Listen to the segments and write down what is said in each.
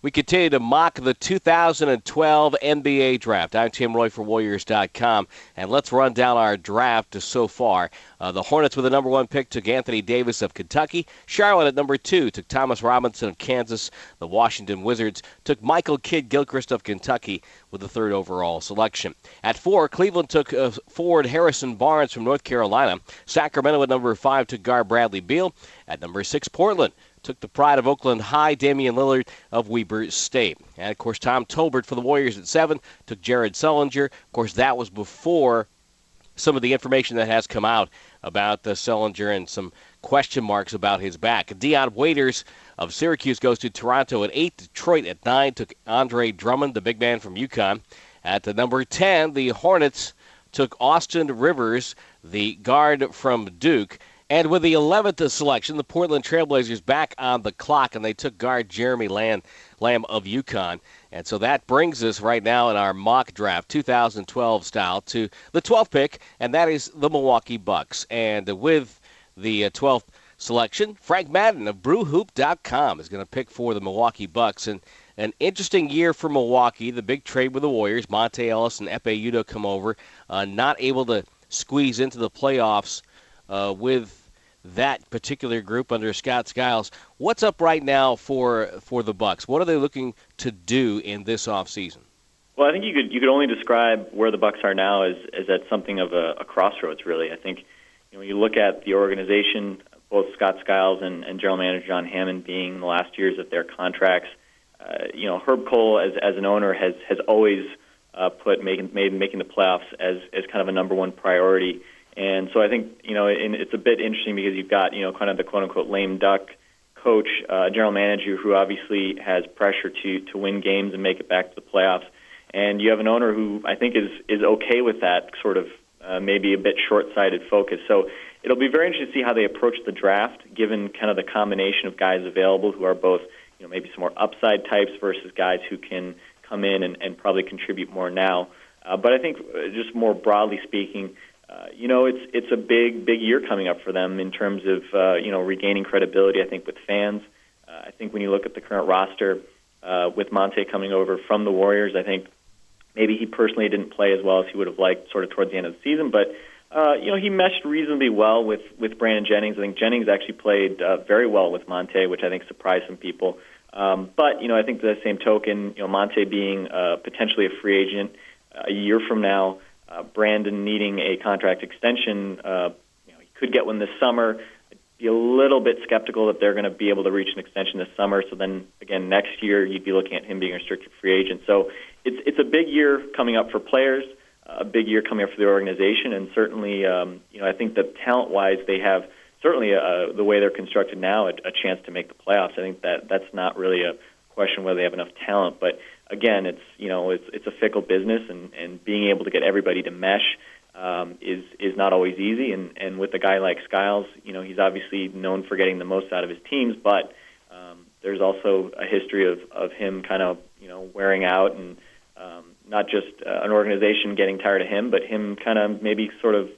We continue to mock the 2012 NBA draft. I'm Tim Roye for Warriors.com, and let's run down our draft so far. Uh, the Hornets with the number one pick took Anthony Davis of Kentucky. Charlotte at number two took Thomas Robinson of Kansas. The Washington Wizards took Michael Kidd Gilchrist of Kentucky with the third overall selection. At four, Cleveland took uh, forward Harrison Barnes from North Carolina. Sacramento at number five took guard Bradley Beal. At number six, Portland took the pride of Oakland High, Damian Lillard of Weber State. And of course, Tom Tolbert for the Warriors at seven took Jared Sullinger. Of course, that was before some of the information that has come out about the Sullinger and some question marks about his back. Dion Waiters of Syracuse goes to Toronto at eight. Detroit at nine took Andre Drummond, the big man from UConn. At the number 10, the Hornets took Austin Rivers, the guard from Duke. And with the 11th selection, the Portland Trailblazers back on the clock, and they took guard Jeremy Lamb, Lamb of UConn. And so that brings us right now in our mock draft, 2012 style, to the 12th pick, and that is the Milwaukee Bucks. And with the 12th uh, selection, Frank Madden of BrewHoop.com is going to pick for the Milwaukee Bucks. And an interesting year for Milwaukee. The big trade with the Warriors, Monta Ellis and Ekpe Udoh come over, uh, not able to squeeze into the playoffs uh, with that particular group under Scott Skiles. What's up right now for for the Bucks? What are they looking to do in this offseason? Well, I think you could you could only describe where the Bucks are now as as at something of a, a crossroads. Really, I think you know, when you look at the organization, both Scott Skiles and, and General Manager John Hammond being the last years of their contracts. Uh, you know, Herb Kohl as as an owner has has always uh, put making made, making the playoffs as as kind of a number one priority. And so I think you know it's a bit interesting because you've got you know kind of the quote unquote lame duck coach, uh, general manager who obviously has pressure to to win games and make it back to the playoffs, and you have an owner who I think is is okay with that sort of uh, maybe a bit short-sighted focus. So it'll be very interesting to see how they approach the draft, given kind of the combination of guys available who are both you know maybe some more upside types versus guys who can come in and, and probably contribute more now. Uh, but I think uh, just more broadly speaking you know, it's it's a big big year coming up for them in terms of uh, you know regaining credibility. I think with fans. Uh, I think when you look at the current roster uh, with Monta coming over from the Warriors, I think maybe he personally didn't play as well as he would have liked sort of towards the end of the season, but. Uh, you know, he meshed reasonably well with, with Brandon Jennings. I think Jennings actually played uh, very well with Monta, which I think surprised some people. Um, but, you know, I think the same token, you know, Monta being uh, potentially a free agent uh, a year from now, uh, Brandon needing a contract extension, uh, you know, he could get one this summer. I'd be a little bit skeptical that they're going to be able to reach an extension this summer. So then again, next year you'd be looking at him being a restricted free agent. So it's it's a big year coming up for players, a big year coming up for the organization, and certainly, um, you know, I think that talent-wise they have certainly uh, the way they're constructed now a, a chance to make the playoffs. I think that that's not really a question whether they have enough talent, but again, it's you know it's it's a fickle business, and and being able to get everybody to mesh um, is is not always easy. And and with a guy like Skiles, you know he's obviously known for getting the most out of his teams, but um, there's also a history of of him kind of you know wearing out and um, not just uh, an organization getting tired of him, but him kind of maybe sort of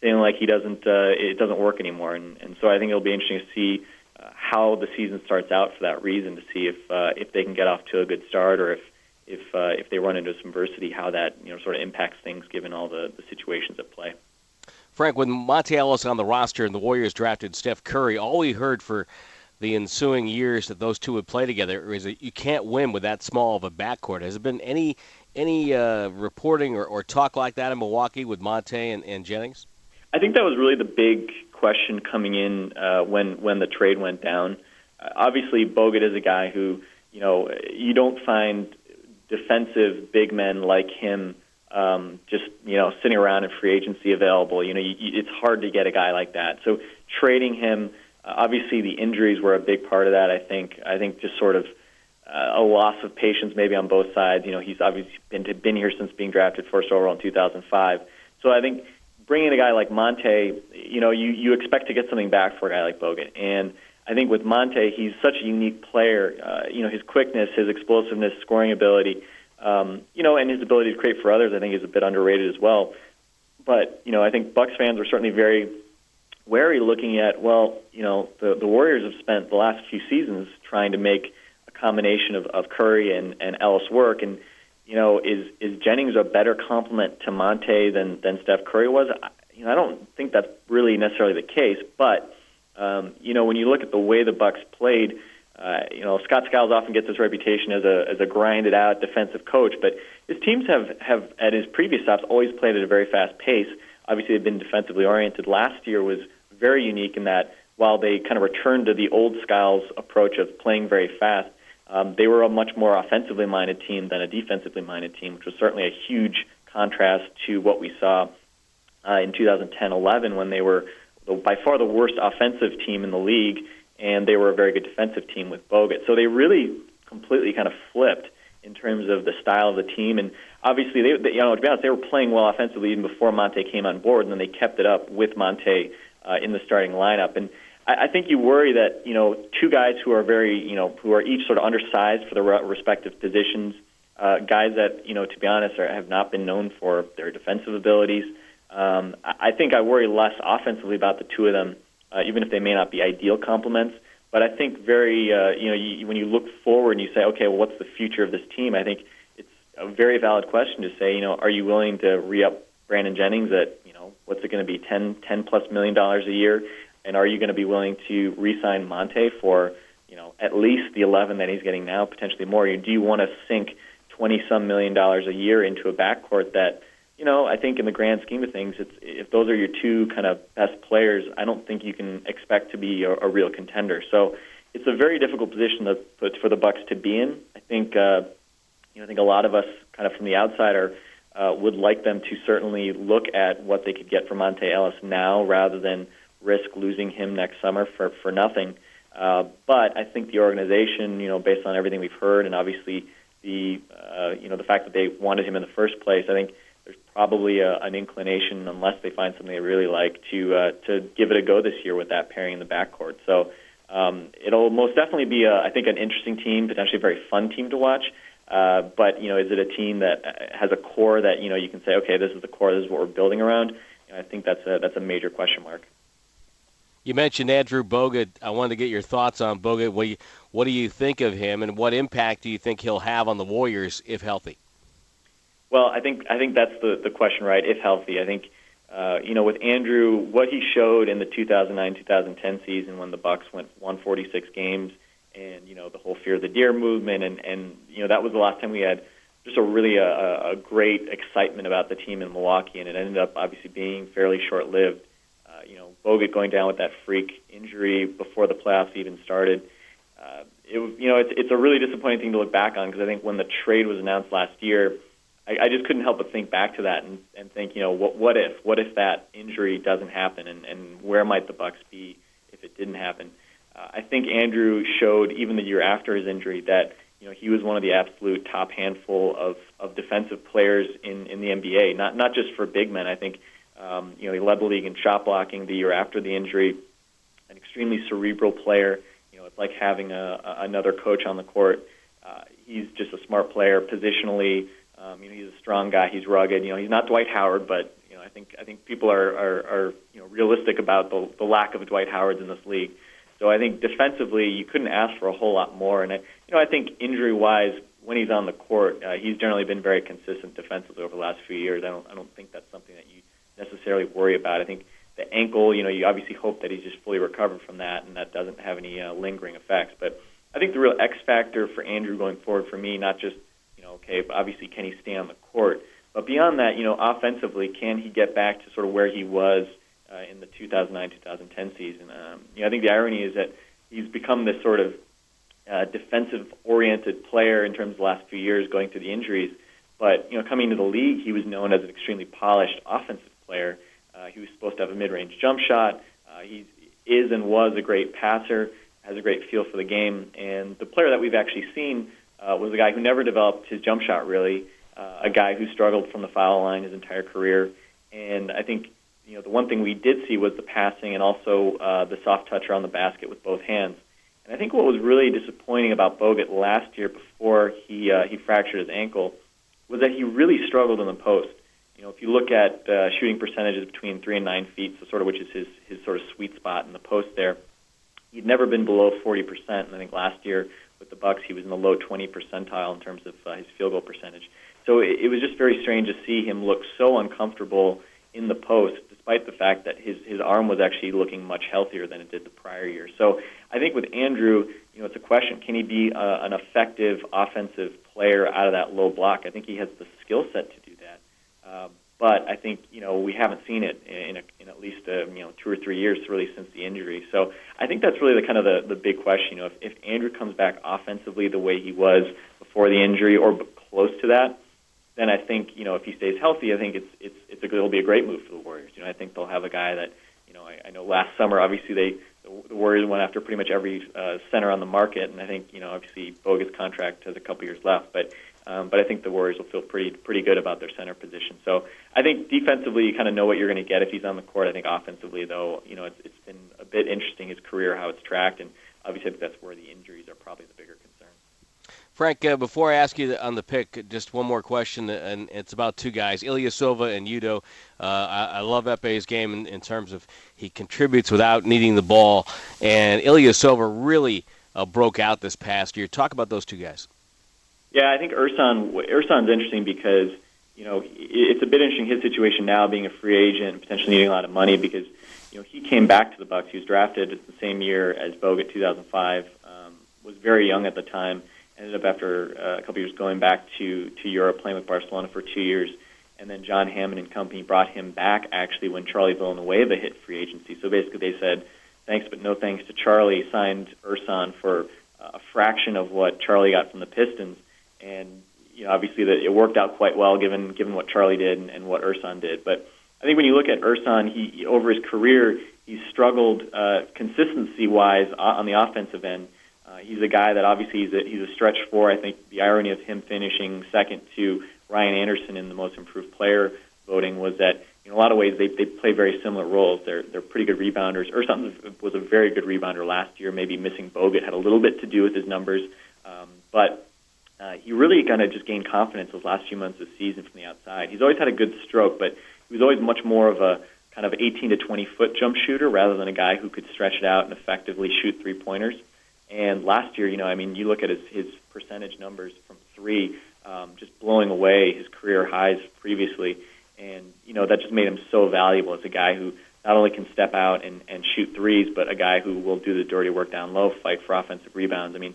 feeling like he doesn't uh, it doesn't work anymore. And and so I think it'll be interesting to see. Uh, how the season starts out for that reason to see if uh, if they can get off to a good start or if if uh, if they run into some adversity, how that you know sort of impacts things given all the, the situations at play. Frank, when Monta Ellis on the roster and the Warriors drafted Steph Curry, all we heard for the ensuing years that those two would play together is that you can't win with that small of a backcourt. Has there been any any uh, reporting or, or, talk like that in Milwaukee with Monta and, and, Jennings? I think that was really the big question coming in uh, when when the trade went down. Uh, obviously, Bogut is a guy who you know you don't find defensive big men like him um, just you know sitting around in free agency available. You know, you, it's hard to get a guy like that. So trading him, uh, obviously the injuries were a big part of that. I think I think just sort of uh, a loss of patience maybe on both sides. You know, he's obviously been to, been here since being drafted first overall in 2005. So I think bringing a guy like Monta, you know, you you expect to get something back for a guy like Bogut and I think with Monta, he's such a unique player. Uh, you know, his quickness, his explosiveness, scoring ability, um, you know, and his ability to create for others, I think, is a bit underrated as well. But you know, I think Bucks fans are certainly very wary looking at well, you know, the the Warriors have spent the last few seasons trying to make a combination of, of Curry and, and Ellis work. And you know, is is Jennings a better complement to Monta than than Steph Curry was? You know, I don't think that's really necessarily the case. But um, you know, when you look at the way the Bucks played, uh, you know, Scott Skiles often gets this reputation as a as a grinded out defensive coach, but his teams have have at his previous stops always played at a very fast pace. Obviously, they've been defensively oriented. Last year was very unique in that while they kind of returned to the old Skiles approach of playing very fast, um, they were a much more offensively minded team than a defensively minded team, which was certainly a huge contrast to what we saw uh, in 2010-11 when they were the, by far the worst offensive team in the league, and they were a very good defensive team with Bogut. So they really completely kind of flipped in terms of the style of the team. And obviously, they, they, you know, to be honest, they were playing well offensively even before Monta came on board, and then they kept it up with Monta uh, in the starting lineup. And I, I think you worry that you know two guys who are very you know who are each sort of undersized for their respective positions, uh, guys that you know to be honest are, have not been known for their defensive abilities. Um, I think I worry less offensively about the two of them, uh, even if they may not be ideal complements. But I think very, uh, you know, you, when you look forward and you say, okay, well, what's the future of this team? I think it's a very valid question to say, you know, are you willing to re-up Brandon Jennings at, you know, what's it going to be, 10, 10 plus million dollars a year? And are you going to be willing to re-sign Monta for, you know, at least the 11 that he's getting now, potentially more? Do you want to sink 20 some million dollars a year into a backcourt that, you know, I think in the grand scheme of things, it's, if those are your two kind of best players, I don't think you can expect to be a, a real contender. So it's a very difficult position to, for the Bucks to be in. I think, uh, you know, I think a lot of us, kind of from the outsider, uh, would like them to certainly look at what they could get from Monta Ellis now, rather than risk losing him next summer for for nothing. Uh, but I think the organization, you know, based on everything we've heard, and obviously the uh, you know the fact that they wanted him in the first place, I think probably a, an inclination, unless they find something they really like, to uh, to give it a go this year with that pairing in the backcourt. So um, it'll most definitely be, a, I think, an interesting team, potentially a very fun team to watch. Uh, but you know, is it a team that uh, has a core that you know you can say, okay, this is the core, this is what we're building around? And I think that's a that's a major question mark. You mentioned Andrew Bogut. I wanted to get your thoughts on Bogut. What do you, what do you think of him, and what impact do you think he'll have on the Warriors if healthy? Well, I think I think that's the the question, right? If healthy, I think uh, you know with Andrew, what he showed in the 2009-2010 season when the Bucks went 146 games, and you know the whole fear of the deer movement, and and you know that was the last time we had just a really a, a great excitement about the team in Milwaukee, and it ended up obviously being fairly short-lived. Uh, you know, Bogut going down with that freak injury before the playoffs even started. Uh, it you know it's it's a really disappointing thing to look back on because I think when the trade was announced last year I, I just couldn't help but think back to that and, and think, you know, what, what if? What if that injury doesn't happen, and, and where might the Bucks be if it didn't happen? Uh, I think Andrew showed even the year after his injury that you know he was one of the absolute top handful of, of defensive players in, in the NBA. Not not just for big men. I think um, you know he led the league in shot blocking the year after the injury. An extremely cerebral player. You know, it's like having a, a another coach on the court. Uh, he's just a smart player positionally. Um, you know, he's a strong guy. He's rugged. You know, he's not Dwight Howard, but you know, I think I think people are are, are you know realistic about the, the lack of Dwight Howards in this league. So I think defensively, you couldn't ask for a whole lot more. And I, you know, I think injury-wise, when he's on the court, uh, he's generally been very consistent defensively over the last few years. I don't I don't think that's something that you necessarily worry about. I think the ankle, you know, you obviously hope that he's just fully recovered from that, and that doesn't have any uh, lingering effects. But I think the real X factor for Andrew going forward, for me, not just okay, but obviously, can he stay on the court? But beyond that, you know, offensively, can he get back to sort of where he was uh, in the 2009-2010 season? Um, you know, I think the irony is that he's become this sort of uh, defensive-oriented player in terms of the last few years, going through the injuries. But you know, coming into the league, he was known as an extremely polished offensive player. Uh, he was supposed to have a mid-range jump shot. Uh, he is and was a great passer, has a great feel for the game, and the player that we've actually seen uh, was a guy who never developed his jump shot really, uh, a guy who struggled from the foul line his entire career. And I think you know the one thing we did see was the passing and also uh, the soft touch around the basket with both hands. And I think what was really disappointing about Bogut last year before he uh, he fractured his ankle was that he really struggled in the post. You know, if you look at uh, shooting percentages between three and nine feet, so sort of which is his his sort of sweet spot in the post there, he'd never been below 40%. And I think last year with the Bucks. He was in the low 20 percentile in terms of uh, his field goal percentage. So it, it was just very strange to see him look so uncomfortable in the post, despite the fact that his his arm was actually looking much healthier than it did the prior year. So I think with Andrew, you know, it's a question: can he be uh, an effective offensive player out of that low block? I think he has the skill set to do that. Uh, but I think you know we haven't seen it in, a, in at least uh, you know two or three years really since the injury. So I think that's really the kind of the, the big question. You know, if, if Andrew comes back offensively the way he was before the injury or close to that, then I think you know if he stays healthy, I think it's it's it's a, it'll be a great move for the Warriors. You know, I think they'll have a guy that you know I, I know last summer obviously they the Warriors went after pretty much every uh, center on the market, and I think you know obviously Bogut's contract has a couple years left, but um, but I think the Warriors will feel pretty pretty good about their center position. So I think defensively you kind of know what you're going to get if he's on the court. I think offensively though, you know it's it's been a bit interesting his career how it's tracked, and obviously that's where the injuries are probably the bigger concern. Frank, uh, before I ask you on the pick, just one more question, and it's about two guys, Ilyasova and Udoh. Uh, I, I, love Ekpe's game in, in, terms of he contributes without needing the ball, and Ilyasova really uh, broke out this past year. Talk about those two guys. Yeah, I think Ersan Ersan's interesting because you know it's a bit interesting his situation now being a free agent and potentially needing a lot of money because you know he came back to the Bucks. He was drafted the same year as Bogut, 2005. Um, was very young at the time ended up after uh, a couple years going back to to Europe, playing with Barcelona for two years, and then John Hammond and company brought him back actually when Charlie Villanueva hit free agency. So basically, they said thanks but no thanks to Charlie. Signed Ersan for uh, a fraction of what Charlie got from the Pistons, and you know obviously that it worked out quite well given given what Charlie did and, and what Ersan did. But I think when you look at Ersan, he over his career he's struggled uh, consistency wise on the offensive end uh, he's a guy that obviously he's a, he's a stretch four. I think the irony of him finishing second to Ryan Anderson in the most improved player voting was that in a lot of ways they, they play very similar roles. They're they're pretty good rebounders. Ersan was a very good rebounder last year. Maybe missing Bogut had a little bit to do with his numbers, um, but uh, he really kind of just gained confidence those last few months of the season from the outside. He's always had a good stroke, but he was always much more of a kind of 18 to 20 foot jump shooter rather than a guy who could stretch it out and effectively shoot three pointers. And last year, you know, I mean, you look at his, his percentage numbers from three, um, just blowing away his career highs previously. And, you know, that just made him so valuable as a guy who not only can step out and, and shoot threes, but a guy who will do the dirty work down low, fight for offensive rebounds. I mean,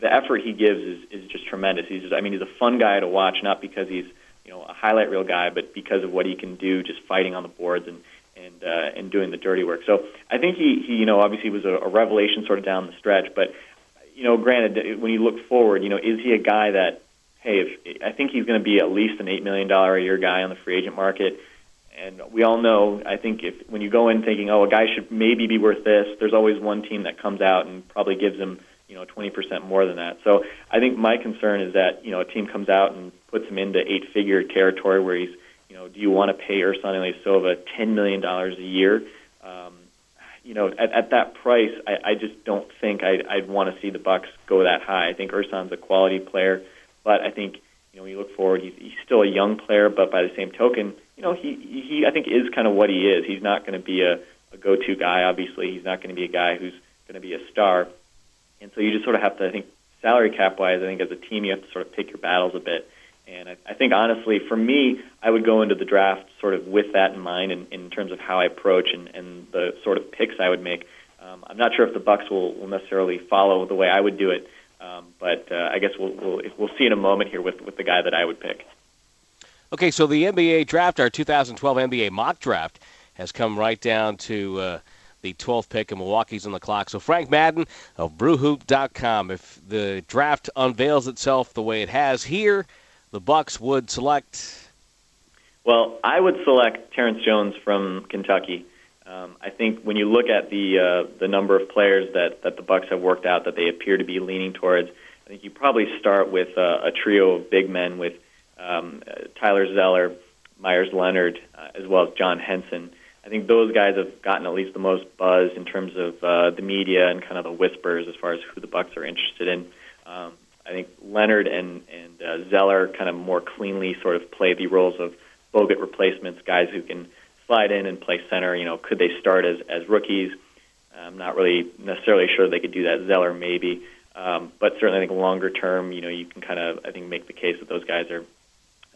the effort he gives is, is just tremendous. He's just, I mean, he's a fun guy to watch, not because he's, you know, a highlight reel guy, but because of what he can do just fighting on the boards and, and uh, and doing the dirty work. So I think he, he you know obviously was a, a revelation sort of down the stretch, but you know, granted, when you look forward, you know, is he a guy that hey, if I think he's going to be at least an eight million dollar a year guy on the free agent market. And we all know, I think, if when you go in thinking, oh, a guy should maybe be worth this, there's always one team that comes out and probably gives him, you know, 20% more than that. So I think my concern is that, you know, a team comes out and puts him into eight-figure territory where he's you know, do you want to pay Ersan Ilyasova $10 million a year? Um, you know, at, at that price, I, I just don't think I'd, I'd want to see the Bucks go that high. I think Ersan's a quality player, but I think you know when you look forward, he's, he's still a young player. But by the same token, you know, he he I think is kind of what he is. He's not going to be a, a go-to guy. Obviously, he's not going to be a guy who's going to be a star. And so you just sort of have to, I think, salary cap wise, I think as a team you have to sort of pick your battles a bit. And I, I think honestly, for me, I would go into the draft sort of with that in mind, in, in terms of how I approach and, and the sort of picks I would make. Um, I'm not sure if the Bucks will, will necessarily follow the way I would do it, um, but uh, I guess we'll, we'll we'll see in a moment here with with the guy that I would pick. Okay, so the NBA draft, our 2012 NBA mock draft, has come right down to. Uh, the 12th pick, and Milwaukee's on the clock. So Frank Madden of BrewHoop.com. If the draft unveils itself the way it has here, the Bucks would select? Well, I would select Terrence Jones from Kentucky. Um, I think when you look at the uh, the number of players that, that the Bucks have worked out that they appear to be leaning towards, I think you probably start with uh, a trio of big men with um, uh, Tyler Zeller, Meyers Leonard, uh, as well as John Henson. I think those guys have gotten at least the most buzz in terms of uh, the media and kind of the whispers as far as who the Bucks are interested in. Um, I think Leonard and and uh, Zeller kind of more cleanly sort of play the roles of Bogut replacements, guys who can slide in and play center. You know, could they start as as rookies? I'm not really necessarily sure they could do that. Zeller maybe. Um, but certainly, I think longer term, you know, you can kind of I think make the case that those guys are,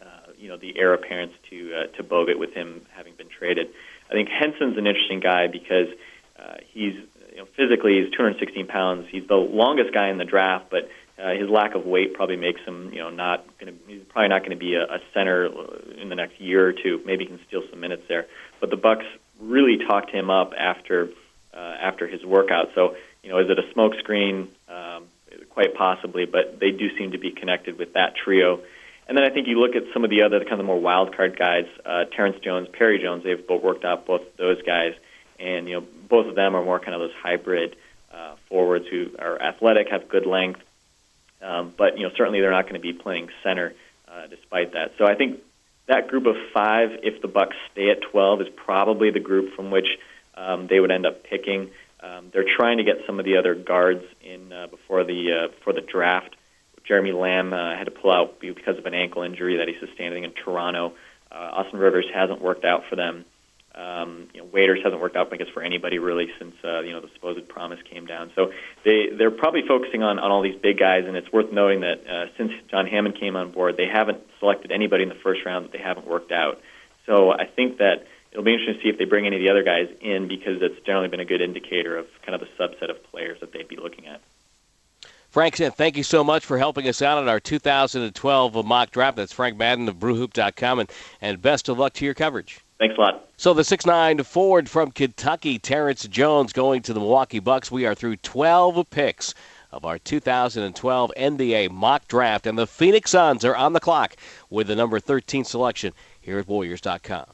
uh, you know, the heir apparents to uh, to Bogut with him having been traded. I think Henson's an interesting guy because uh, he's you know, physically he's 216 pounds. He's the longest guy in the draft, but uh, his lack of weight probably makes him, you know, not going to. He's probably not going to be a, a center in the next year or two. Maybe he can steal some minutes there. But the Bucks really talked him up after uh, after his workout. So, you know, is it a smokescreen? Um, quite possibly, but they do seem to be connected with that trio. And then I think you look at some of the other kind of more wild card guys, uh, Terrence Jones, Perry Jones. They've both worked out both those guys, and you know both of them are more kind of those hybrid uh, forwards who are athletic, have good length, um, but you know certainly they're not going to be playing center uh, despite that. So I think that group of five, if the Bucks stay at 12, is probably the group from which um, they would end up picking. Um, they're trying to get some of the other guards in uh, before the uh, before the draft. Jeremy Lamb uh, had to pull out because of an ankle injury that he sustained in Toronto. Uh, Austin Rivers hasn't worked out for them. Um, you know, Waiters hasn't worked out, I guess, for anybody really since uh, you know the supposed promise came down. So they they're probably focusing on on all these big guys, and it's worth noting that uh, since John Hammond came on board, they haven't selected anybody in the first round that they haven't worked out. So I think that it'll be interesting to see if they bring any of the other guys in because that's generally been a good indicator of kind of the subset of players that they'd be looking at. Frank, thank you so much for helping us out on our 2012 mock draft. That's Frank Madden of BrewHoop.com, and, and best of luck to your coverage. Thanks a lot. So the six nine forward from Kentucky, Terrence Jones, going to the Milwaukee Bucks. We are through 12 picks of our 2012 NBA mock draft, and the Phoenix Suns are on the clock with the number 13 selection here at Warriors.com.